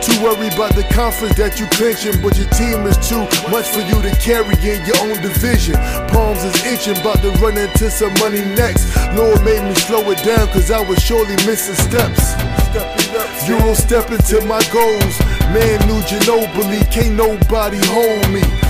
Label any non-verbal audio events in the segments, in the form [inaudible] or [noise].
Too worried about the conference that you clinching, but your team is too much for you to carry in your own division. Palms is itching, about to run into some money next. Lord made me slow it down, cause I was surely missing steps. Euro step into my goals. Man, New Ginobili, can't nobody hold me.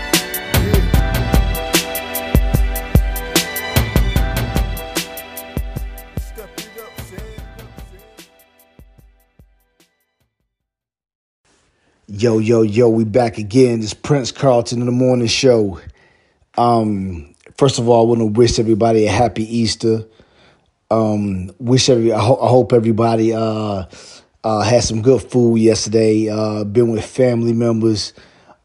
Yo, yo, yo, we back again. This Prince Carlton in the morning show. Um, first of all, I want to wish everybody a happy Easter. Um, wish every I, ho- I hope everybody uh, uh, had some good food yesterday. Uh, been with family members.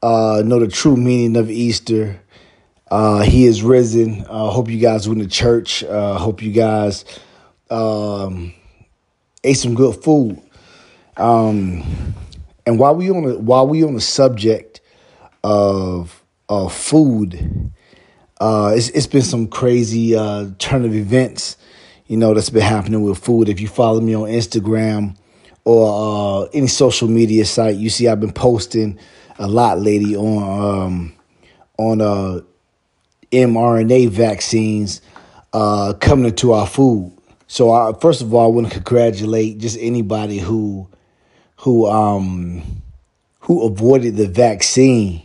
Uh, know the true meaning of Easter. Uh, he is risen. I hope you guys went to church. Uh, hope you guys um, ate some good food. Um, and while we on the while we on the subject of of food, uh, it's it's been some crazy uh, turn of events, you know, that's been happening with food. If you follow me on Instagram or uh, any social media site, you see I've been posting a lot lady, on um, on uh, mRNA vaccines uh, coming into our food. So, I, first of all, I want to congratulate just anybody who who um who avoided the vaccine.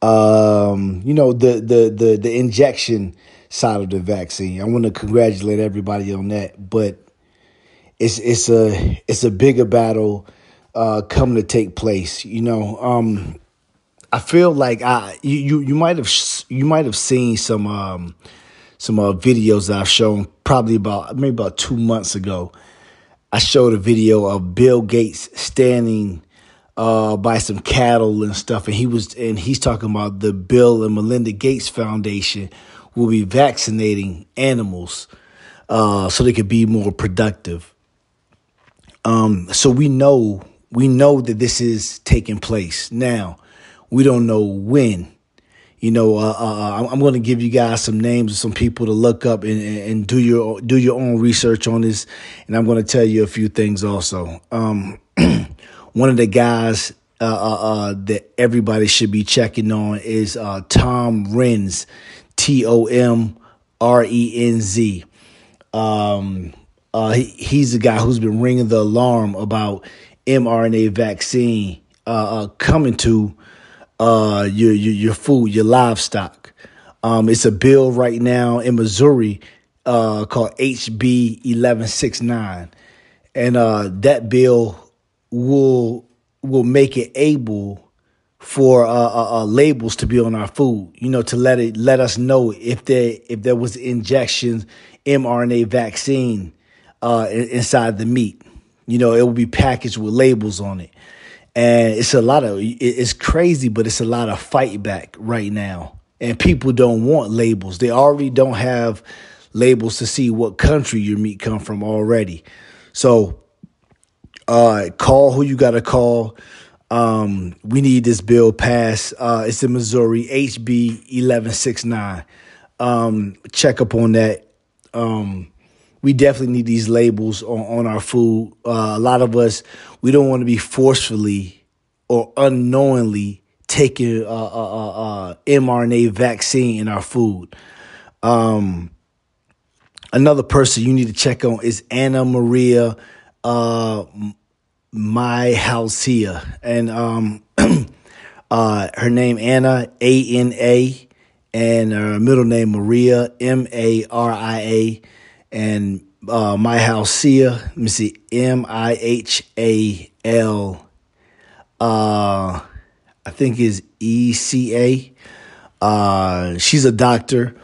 Um you know the the the the injection side of the vaccine. I want to congratulate everybody on that but it's it's a it's a bigger battle uh coming to take place you know? Um i feel like i you you, might have you might have seen some um some uh, videos that i've shown probably about maybe about two months ago I showed a video of Bill Gates standing uh, by some cattle and stuff, and he was and he's talking about the Bill and Melinda Gates Foundation will be vaccinating animals uh, so they could be more productive. Um, so we know we know that this is taking place now. We don't know when. You know, uh, uh, I'm going to give you guys some names of some people to look up and, and do your do your own research on this, and I'm going to tell you a few things also. Um, [clears throat] one of the guys uh, uh, uh, that everybody should be checking on is uh, Tom Renz, T O M R E N Z. Um, he, he's the guy who's been ringing the alarm about mRNA vaccine coming to uh, your, your your food, your livestock. Um, it's a bill right now in Missouri uh, called HB eleven six nine, and uh, that bill will will make it able for uh, uh, uh, labels to be on our food. You know, to let it let us know if there if there was injections mRNA vaccine uh, inside the meat. You know, it will be packaged with labels on it, and it's a lot of it's crazy, but it's a lot of fight back right now, and people don't want labels. They already don't have labels to see what country your meat come from already. So, uh, call who you got to call. Um, we need this bill passed. Uh, it's in Missouri, HB 1169. Um, check up on that. Um, we definitely need these labels on, on our food. Uh, a lot of us, we don't want to be forcefully or unknowingly taking a, uh, uh mRNA vaccine in our food. Um, another person you need to check on is Anna Maria uh, my here, and um, [clears throat] uh, her name Anna A N A, and her middle name Maria M A R I A, and uh, my here. Let me see, M I H A L. Uh, I think is E C A. Uh, she's a doctor,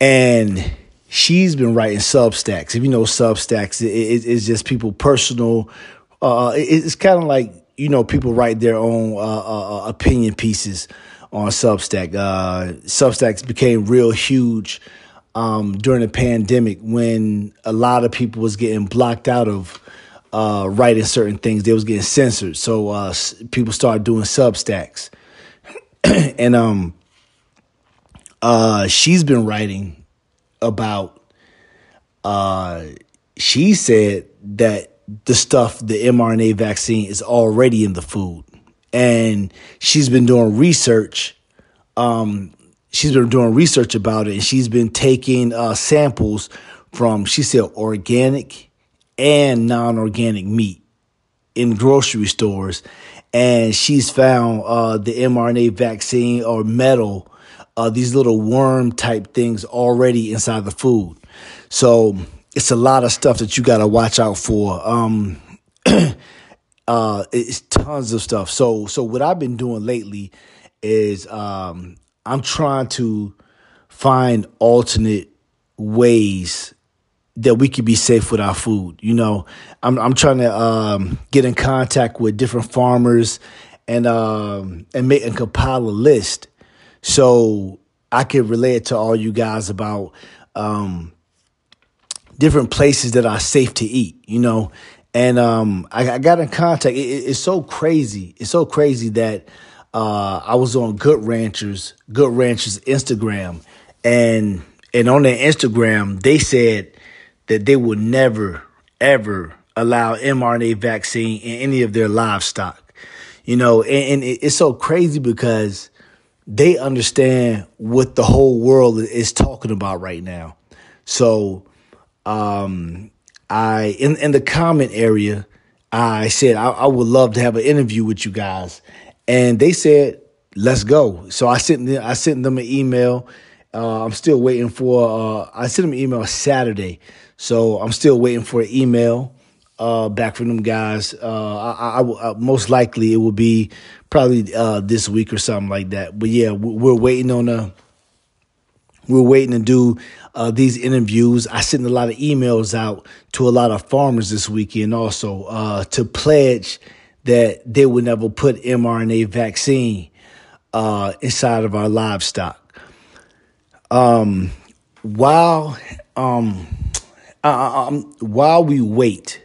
and she's been writing Substacks. If you know Substacks, it, it, it's just people personal uh, it's kind of like you know people write their own uh, uh, uh, opinion pieces on Substack. Uh, Substacks became real huge um, during the pandemic when a lot of people was getting blocked out of uh, writing certain things. They was getting censored, so uh, people started doing Substacks, [clears throat] and um, uh, she's been writing about. Uh, she said that the stuff, the mRNA vaccine is already in the food. And she's been doing research. Um, she's been doing research about it and she's been taking uh, samples from, she said, organic and non organic meat in grocery stores. And she's found uh, the mRNA vaccine or metal, uh, these little worm type things already inside the food. So it's a lot of stuff that you got to watch out for. Um, [clears throat] uh, it's tons of stuff. So, so what I've been doing lately is um, I'm trying to find alternate ways that we could be safe with our food. You know, I'm I'm trying to um, get in contact with different farmers and um, and make and compile a list so I relay it to all you guys about um, different places that are safe to eat, you know. And um, I, I, got in contact. It, it, it's so crazy. It's so crazy that uh, I was on Good Ranchers, Good Ranchers Instagram, and and on their Instagram they said that they would never ever allow mRNA vaccine in any of their livestock. You know, and, and it's so crazy because they understand what the whole world is talking about right now. So um, I in in the comment area, I said I, I, would love to have an interview with you guys, and they said let's go. So I sent them, I sent them an email. Uh, I'm still waiting for. Uh, I sent them an email Saturday, so I'm still waiting for an email uh, back from them guys. Uh, I, I, I, most likely it will be probably uh, this week or something like that. But yeah, we're waiting on a we're waiting to do uh, these interviews. I sent a lot of emails out to a lot of farmers this weekend also uh, to pledge that they would never put mRNA vaccine uh, inside of our livestock. Um, while um, uh, uh, um, while we wait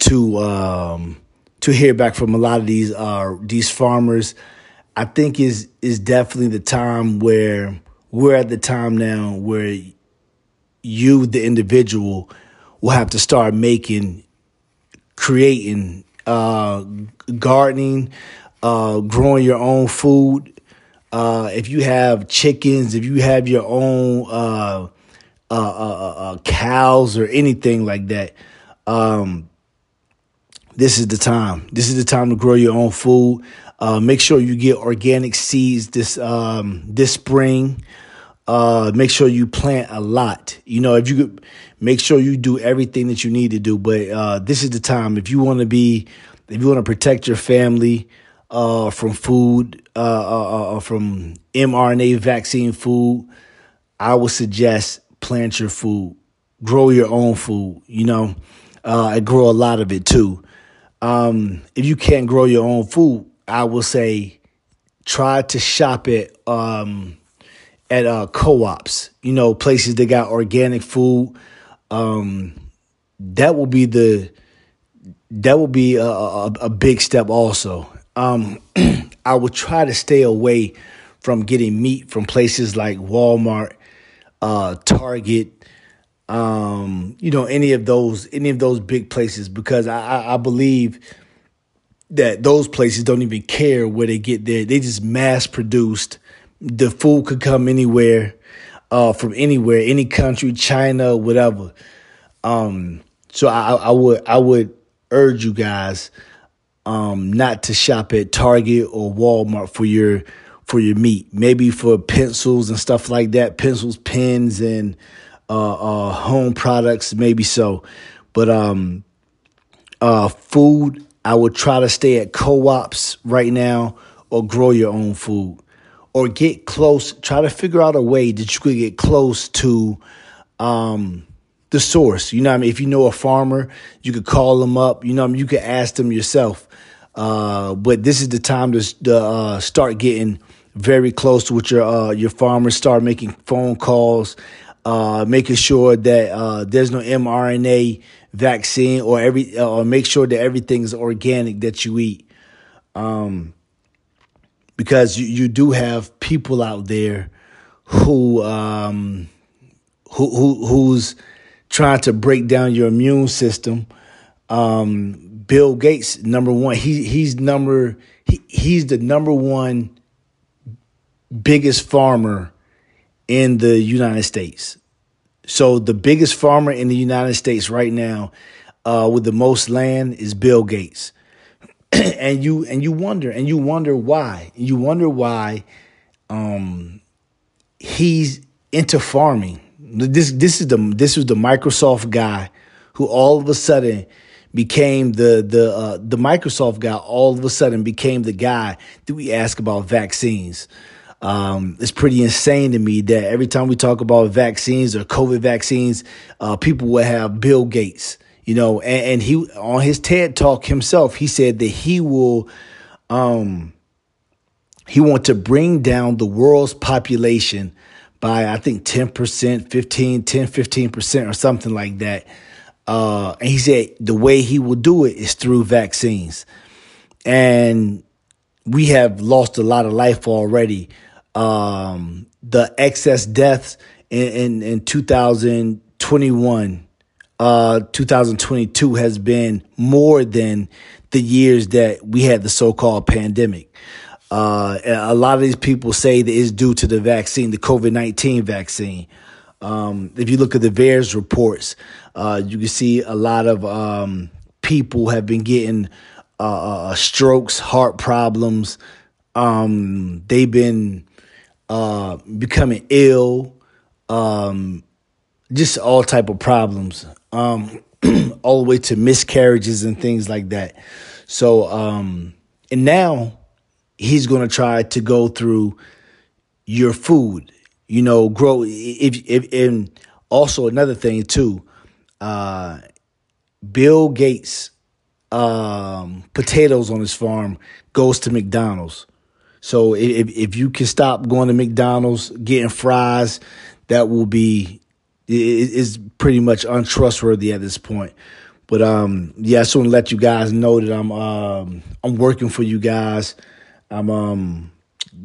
to um, to hear back from a lot of these uh, these farmers, I think is is definitely the time where we're at the time now where you, the individual, will have to start making, creating, uh, gardening, uh, growing your own food. Uh, if you have chickens, if you have your own uh, uh, uh, cows or anything like that, um, this is the time. This is the time to grow your own food. Make sure you get organic seeds this um, this spring. Uh, make sure you plant a lot. You know, if you could make sure you do everything that you need to do. But uh, this is the time if you want to be, if you want to protect your family uh, from food, uh, uh, uh, from mRNA vaccine food, I would suggest plant your food, grow your own food. You know, I grow a lot of it too. Um, if you can't grow your own food, I will say try to shop it. um, at uh, co-ops. You know, places that got organic food. Um, that will be the that will be a, a, a big step also. Um, [clears throat] I would try to stay away from getting meat from places like Walmart, uh, Target, um, you know, any of those any of those big places because I, I believe that those places don't even care where they get there. They just mass produced. The food could come anywhere, uh, from anywhere, any country, China, whatever. Um, so I, I would I would urge you guys um, not to shop at Target or Walmart for your for your meat. Maybe for pencils and stuff like that, pencils, pens, and uh, uh, home products, maybe so. But um, uh, food, I would try to stay at co-ops right now or grow your own food or get close. Try to figure out a way that you could get close to um, the source. You know I mean? If you know a farmer, you could call them up. You know I mean? You could ask them yourself. Uh, but this is the time to, uh, start getting very close to with your uh, your farmers. Start making phone calls uh, making sure that uh, there's no mRNA vaccine or every uh, or make sure that everything is organic that you eat. Um, because you, you do have people out there who um, who, who who's trying to break down your immune system. Um, Bill Gates, number one, he he's number he, he's the number one biggest farmer in the United States. So the biggest farmer in the United States right now, uh, with the most land, is Bill Gates. [clears throat] and you and you wonder and you wonder why. You wonder why um, he's into farming. This this is the this was the Microsoft guy who all of a sudden became the the uh, the Microsoft guy. All of a sudden became the guy that we ask about vaccines. Um, it's pretty insane to me that every time we talk about vaccines or COVID vaccines, uh, people will have Bill Gates, you know, and, and, he on his TED talk himself, he said that he will, um, he want to bring down the world's population by I think 10%, 15, 10, 15% or something like that. Uh, and he said the way he will do it is through vaccines. And we have lost a lot of life already um, the excess deaths in, in, in 2021, uh, 2022 has been more than the years that we had the so-called pandemic. Uh, a lot of these people say that it's due to the vaccine, the COVID 19 vaccine. Um, if you look at the VAERS reports, uh, you can see a lot of um, people have been getting uh, uh strokes, heart problems. Um, they've been uh, becoming ill, um, just all type of problems, um, [clears throat] all the way to miscarriages and things like that. So, um, and now he's going to try to go through your food, you know, grow. If, if, and also another thing too, uh, Bill Gates, um, potatoes on his farm goes to McDonald's. So if if you can stop going to McDonald's getting fries, that will be is pretty much untrustworthy at this point. But um, yeah, I just want to let you guys know that I'm um, I'm working for you guys. I'm um,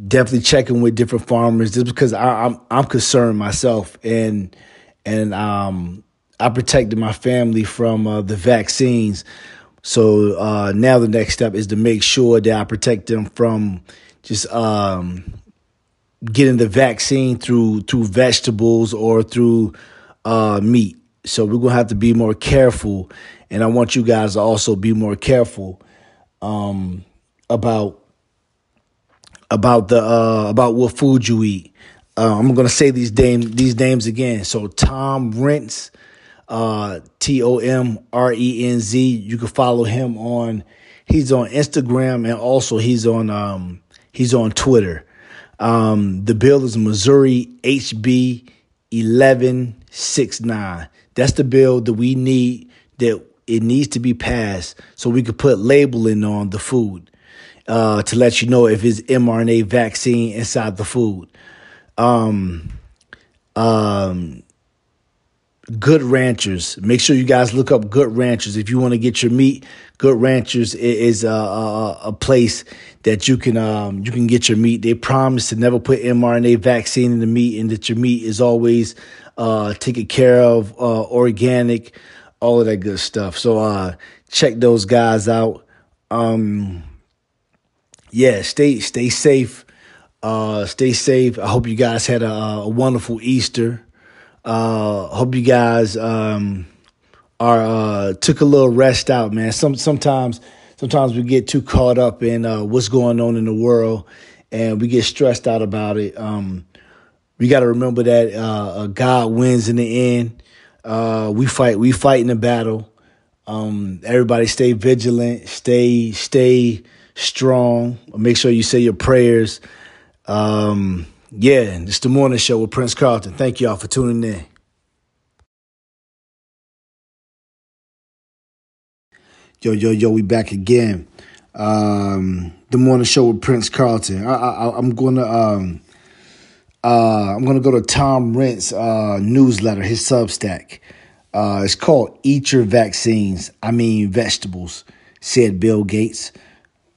definitely checking with different farmers just because I, am I'm, I'm concerned myself and and um, I protected my family from uh, the vaccines. So uh, now the next step is to make sure that I protect them from just um, getting the vaccine through through vegetables or through uh, meat. So we're gonna have to be more careful, and I want you guys to also be more careful um, about about the uh, about what food you eat. Uh, I'm gonna say these name these names again. So Tom Renz, uh, T O M R E N Z. You can follow him on. He's on Instagram and also he's on um, he's on Twitter. Um, the bill is Missouri HB eleven six nine. That's the bill that we need that it needs to be passed so we could put labeling on the food uh, to let you know if it's mRNA vaccine inside the food. Um, um, Good Ranchers. Make sure you guys look up Good Ranchers if you want to get your meat. Good Ranchers is a, a, a place that you can um, you can get your meat. They promise to never put mRNA vaccine in the meat, and that your meat is always uh, taken care of, uh, organic, all of that good stuff. So uh, check those guys out. Um, yeah, stay stay safe. Uh, stay safe. I hope you guys had a, a wonderful Easter. Uh, hope you guys um, are uh, took a little rest out, man. Some sometimes sometimes we get too caught up in uh, what's going on in the world, and we get stressed out about it. Um, we got to remember that uh, God wins in the end. Uh, we fight. We fight in the battle. Um, everybody, stay vigilant. Stay stay strong. Make sure you say your prayers. Um, yeah, it's the morning show with Prince Carlton. Thank y'all for tuning in. Yo, yo, yo, we back again. Um, the morning show with Prince Carlton. I, I'm gonna, um, uh, I'm gonna go to Tom Renz uh, newsletter, his Substack. Uh, it's called "Eat Your Vaccines." I mean vegetables," said Bill Gates.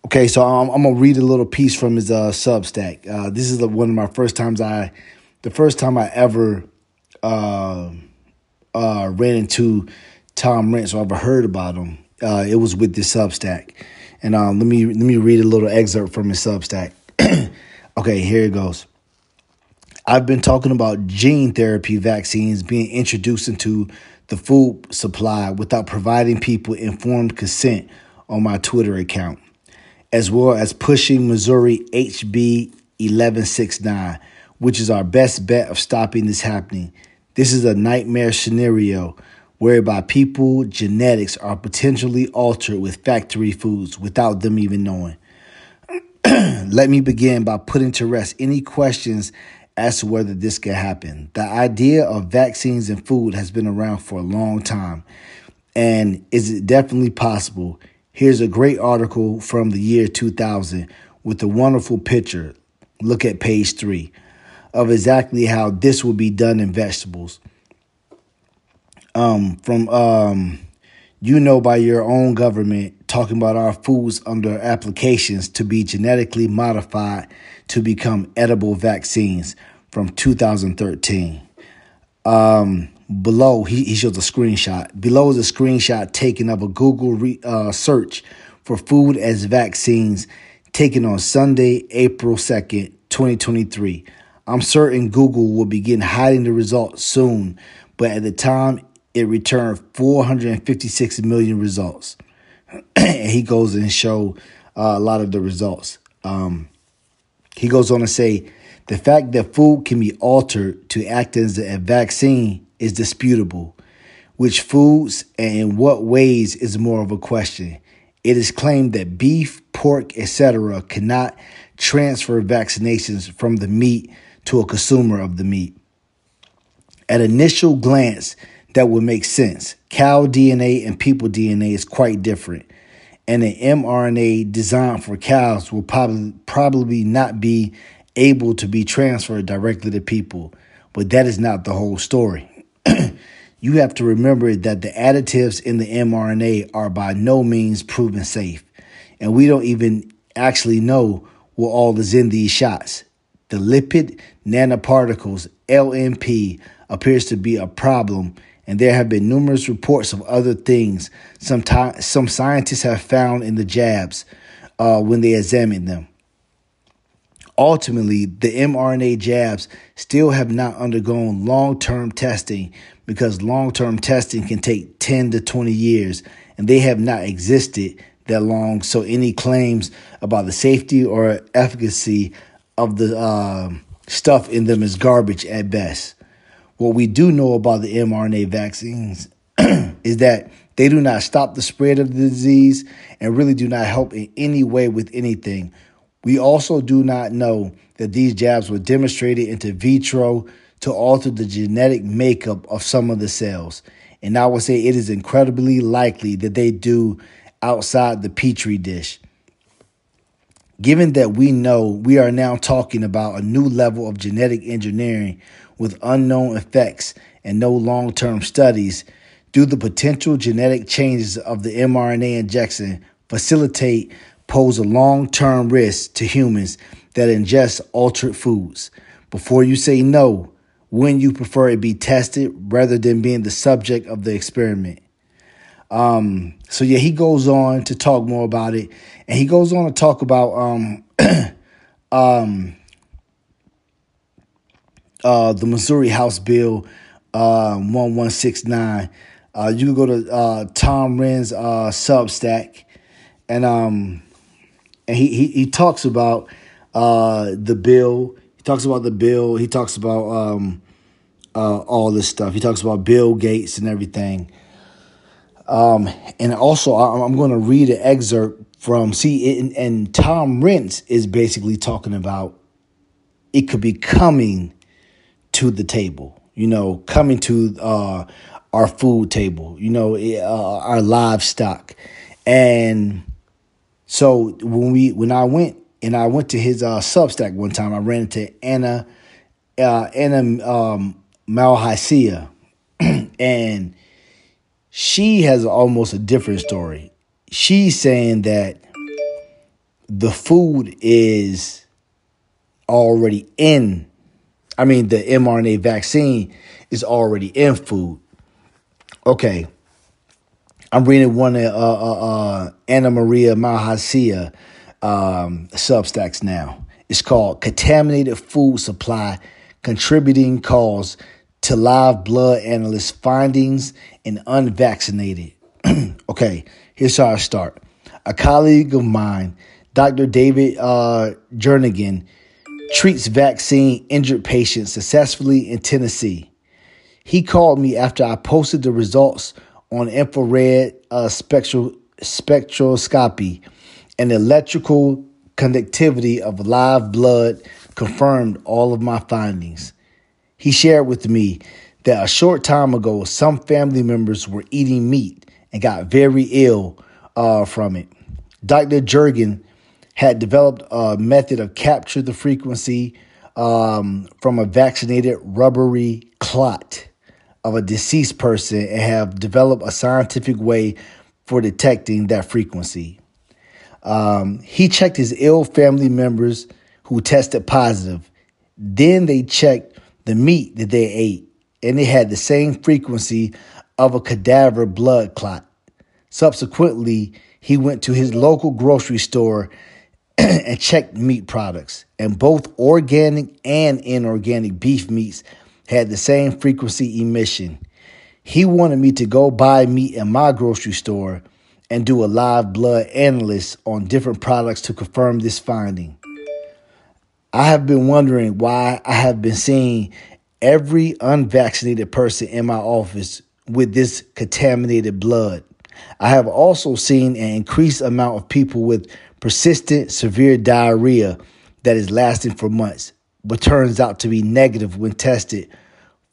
Okay, so I'm, I'm, gonna read a little piece from his uh, Substack. Uh, this is the, one of my first times I, the first time I ever uh, uh, ran into Tom Renz or ever heard about him. Uh, it was with this Substack, and uh, let me let me read a little excerpt from his Substack. [clears throat] okay, here it goes. I've been talking about gene therapy vaccines being introduced into the food supply without providing people informed consent on my Twitter account as well as pushing Missouri HB 1169, which is our best bet of stopping this happening. This is a nightmare scenario whereby people genetics are potentially altered with factory foods without them even knowing. [clears throat] Let me begin by putting to rest any questions as to whether this can happen. The idea of vaccines and food has been around for a long time. And is it definitely possible? Here's a great article from the year 2000 with a wonderful picture. Look at page three of exactly how this will be done in vegetables. Um, from um, you know by your own government talking about our foods under applications to be genetically modified to become edible vaccines from 2013. Um, Below, he, he shows a screenshot. Below is a screenshot taken of a Google re, uh, search for food as vaccines taken on Sunday, April 2nd, 2023. I'm certain Google will begin hiding the results soon, but at the time, it returned 456 million results. and [clears throat] he goes and show uh, a lot of the results. Um, he goes on to say the fact that food can be altered to act as a vaccine is disputable. Which foods and in what ways is more of a question. It is claimed that beef, pork, etc. cannot transfer vaccinations from the meat to a consumer of the meat. At initial glance, that would make sense. Cow DNA and people DNA is quite different, and an mRNA designed for cows will probably probably not be able to be transferred directly to people. But that is not the whole story. [clears throat] you have to remember that the additives in the mRNA are by no means proven safe. And we don't even actually know what all is in these shots. The lipid nanoparticles, LNP, appears to be a problem, and there have been numerous reports of other things some, some scientists have found in the jabs uh, when they examined them. Ultimately, the mRNA jabs still have not undergone long term testing because long term testing can take 10 to 20 years and they have not existed that long. So, any claims about the safety or efficacy of the uh, stuff in them is garbage at best. What we do know about the mRNA vaccines [clears throat] is that they do not stop the spread of the disease and really do not help in any way with anything. We also do not know that these jabs were demonstrated into vitro to alter the genetic makeup of some of the cells. And I would say it is incredibly likely that they do outside the petri dish. Given that we know we are now talking about a new level of genetic engineering with unknown effects and no long term studies, do the potential genetic changes of the mRNA injection facilitate pose a long term risk to humans that ingest altered foods? Before you say no, when you prefer it be tested rather than being the subject of the experiment? Um, so yeah, he goes on to talk more about it, and he goes on to talk about um, [clears throat] um, uh, the Missouri House Bill uh, one one six nine. Uh, you can go to uh, Tom Renz uh, Substack, and um, and he he, he talks about uh, the bill. He talks about the bill. He talks about um, uh, all this stuff. He talks about Bill Gates and everything. Um, and also, I'm going to read an excerpt from see, and, and Tom Renz is basically talking about it could be coming to the table, you know, coming to uh, our food table, you know, uh, our livestock, and so when we when I went and I went to his uh, Substack one time, I ran into Anna uh, Anna um, Mihalcea, [clears throat] and she has almost a different story. She's saying that the food is already in. I mean, the mRNA vaccine is already in food. Okay. I'm reading one of uh, uh, uh, Anna Maria Mihalcea um, Substacks now. It's called Contaminated Food Supply Contributing Cause to live blood analyst findings in unvaccinated. [clears throat] okay, here's how I start. A colleague of mine, Dr. David uh, Jernigan, treats vaccine injured patients successfully in Tennessee. He called me after I posted the results on infrared uh, spectral, spectroscopy and electrical conductivity of live blood confirmed all of my findings. He shared with me that a short time ago, some family members were eating meat and got very ill uh, from it. Dr. Jernigan had developed a method of capture the frequency um, from a vaccinated rubbery clot of a deceased person and have developed a scientific way for detecting that frequency. Um, he checked his ill family members who tested positive. Then they checked the meat that they ate, and it had the same frequency of a cadaver blood clot. Subsequently, he went to his local grocery store [clears throat] and checked meat products, and both organic and inorganic beef meats had the same frequency emission. He wanted me to go buy meat in my grocery store and do a live blood analysis on different products to confirm this finding. I have been wondering why I have been seeing every unvaccinated person in my office with this contaminated blood. I have also seen an increased amount of people with persistent severe diarrhea that is lasting for months, but turns out to be negative when tested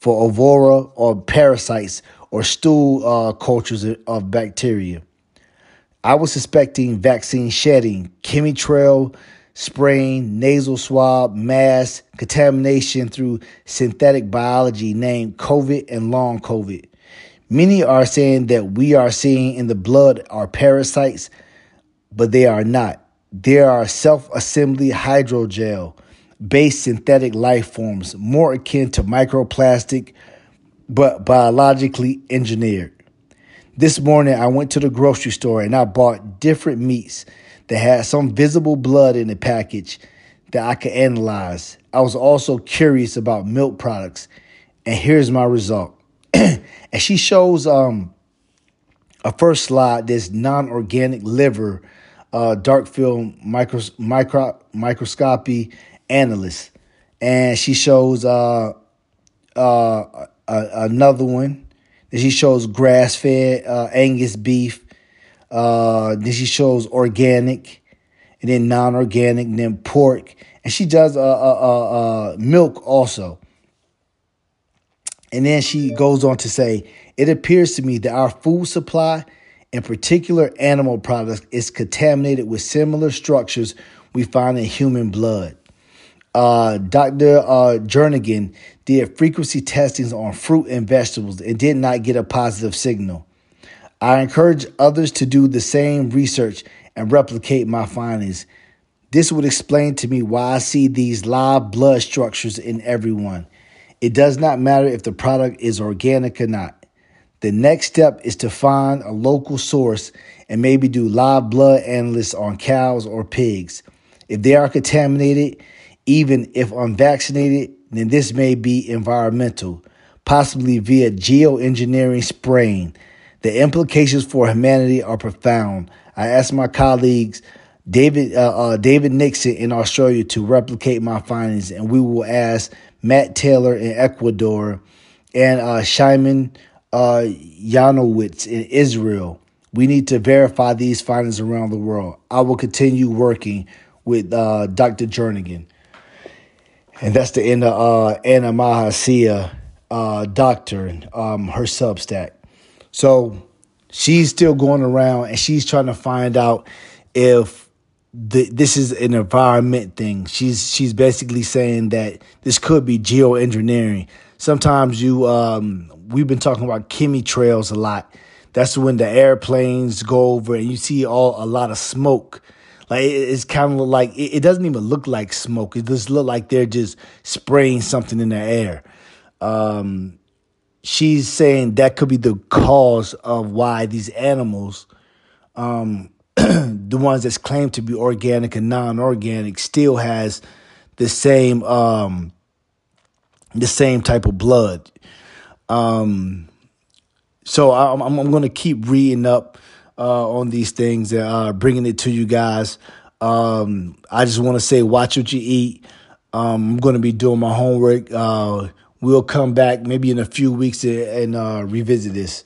for ovora or parasites or stool uh, cultures of bacteria. I was suspecting vaccine shedding, chemitrail spraying, nasal swab, mass, contamination through synthetic biology named COVID and long COVID. Many are saying that we are seeing in the blood are parasites, but they are not. They are self assembly hydrogel based synthetic life forms, more akin to microplastic, but biologically engineered. This morning, I went to the grocery store and I bought different meats that had some visible blood in the package that I could analyze. I was also curious about milk products, and here's my result. [clears throat] and she shows um, a first slide this non-organic liver uh, dark field micro, microscopy analyst. and she shows uh, uh, another one. Then she shows grass fed uh, Angus beef. Uh, then she shows organic, and then non organic, then pork, and she does uh, uh, uh, milk also. And then she goes on to say, It appears to me that our food supply, in particular animal products, is contaminated with similar structures we find in human blood. Uh, Dr. Uh, Jernigan did frequency testings on fruit and vegetables and did not get a positive signal. I encourage others to do the same research and replicate my findings. This would explain to me why I see these live blood structures in everyone. It does not matter if the product is organic or not. The next step is to find a local source and maybe do live blood analysis on cows or pigs. If they are contaminated, even if unvaccinated, then this may be environmental, possibly via geoengineering spraying. The implications for humanity are profound. I asked my colleagues, David uh, uh, David Nixon in Australia, to replicate my findings, and we will ask Matt Taylor in Ecuador, and uh, Shimon uh, Yanowitz in Israel. We need to verify these findings around the world. I will continue working with uh, Dr. Jernigan. And that's the end of uh, Anna Mihalcea, uh, Doctor, um, her Substack. So she's still going around and she's trying to find out if the, this is an environment thing. She's she's basically saying that this could be geoengineering. Sometimes you um, we've been talking about chemtrails a lot. That's when the airplanes go over and you see all a lot of smoke. Like it's kind of like it, doesn't even look like smoke. It just look like they're just spraying something in the air. Um, she's saying that could be the cause of why these animals um, [clears throat] the ones that's claimed to be organic and non-organic still has the same um the same type of blood. Um so I'm I'm, I'm going to keep reading up uh, on these things and uh, bringing it to you guys. Um, I just want to say, watch what you eat. Um, I'm going to be doing my homework. Uh, we'll come back maybe in a few weeks and, uh, revisit this.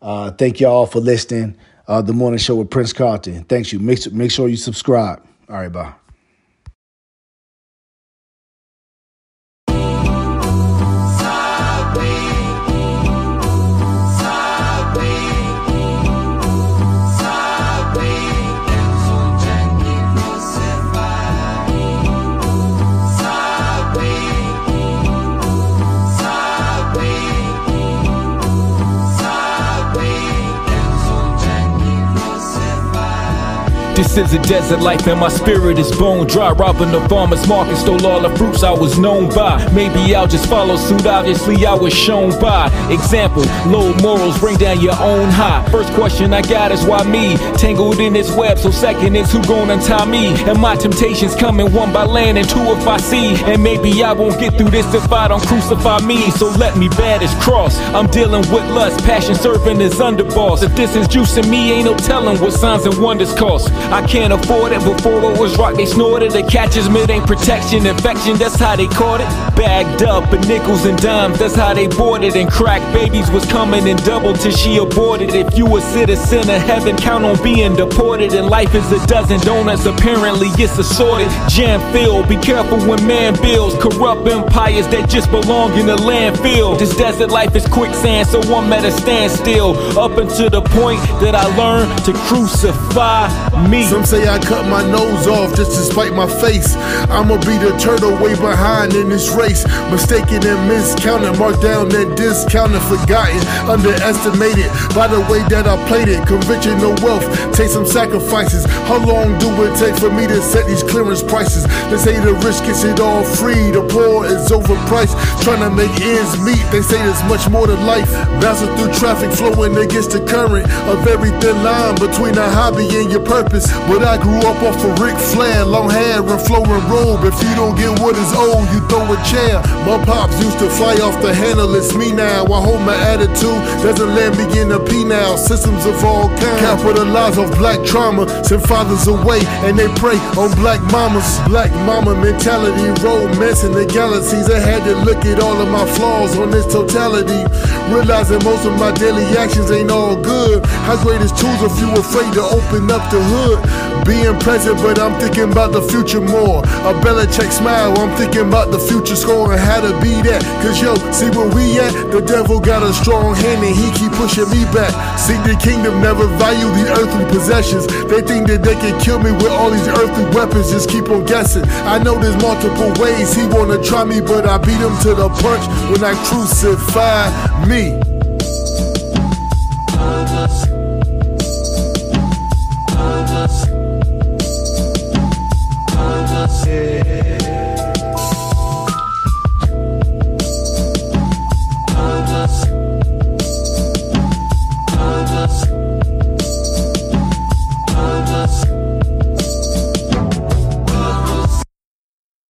Uh, thank y'all for listening uh, the morning show with Prince Carlton. Thanks you. Make, make sure you subscribe. All right, bye. This is a desert life and my spirit is bone dry. Robbing the farmer's market, stole all the fruits I was known by. Maybe I'll just follow suit, obviously I was shown by. Example, low morals bring down your own high. First question I got is why me? Tangled in this web, so second is who gon' untie me? And my temptations coming one by land and two if I see. And maybe I won't get through this if I don't crucify me. So let me bear this cross. I'm dealing with lust, passion serving as underboss. If this is juicing me, ain't no telling what signs and wonders cost. I can't afford it. Before it was rock, they snorted. The catches mid ain't protection, infection. That's how they caught it. Bagged up in nickels and dimes. That's how they boarded. And crack babies was coming in double till she aborted. If you a citizen of heaven, count on being deported. And life is a dozen donuts. Apparently it's assorted. Jam filled. Be careful when man builds corrupt empires that just belong in the landfill. This desert life is quicksand, so I'm at a standstill. Up until the point that I learned to crucify me me. Some say I cut my nose off just to spite my face. I'ma be the turtle way behind in this race. Mistaken and miscounted, marked down and discounted, forgotten, underestimated by the way that I played it. Conviction of wealth, take some sacrifices. How long do it take for me to set these clearance prices? They say the rich gets it all free, the poor is overpriced. Trying to make ends meet, they say there's much more to life. Bouncing through traffic, flowing against the current. A very thin line between a hobby and your purpose. But I grew up off of Ric Flair, long hair and flowing robe. If you don't get what is owed, you throw a chair. My pops used to fly off the handle, it's me now. I hold my attitude, doesn't let me get a now. Systems of all kinds capitalize off black trauma, send fathers away, and they prey on black mamas. Black mama mentality, romance in the galaxies. I had to look at all of my flaws on this totality. Realizing most of my daily actions ain't all good. How great is tools if you afraid to open up the hood? Being present, but I'm thinking about the future more. A Belichick smile, I'm thinking about the future and how to be that. Cause yo, see where we at? The devil got a strong hand and he keep pushing me back. See, the kingdom never value the earthly possessions. They think that they can kill me with all these earthly weapons, just keep on guessing. I know there's multiple ways he wanna try me, but I beat him to the punch when I crucify me.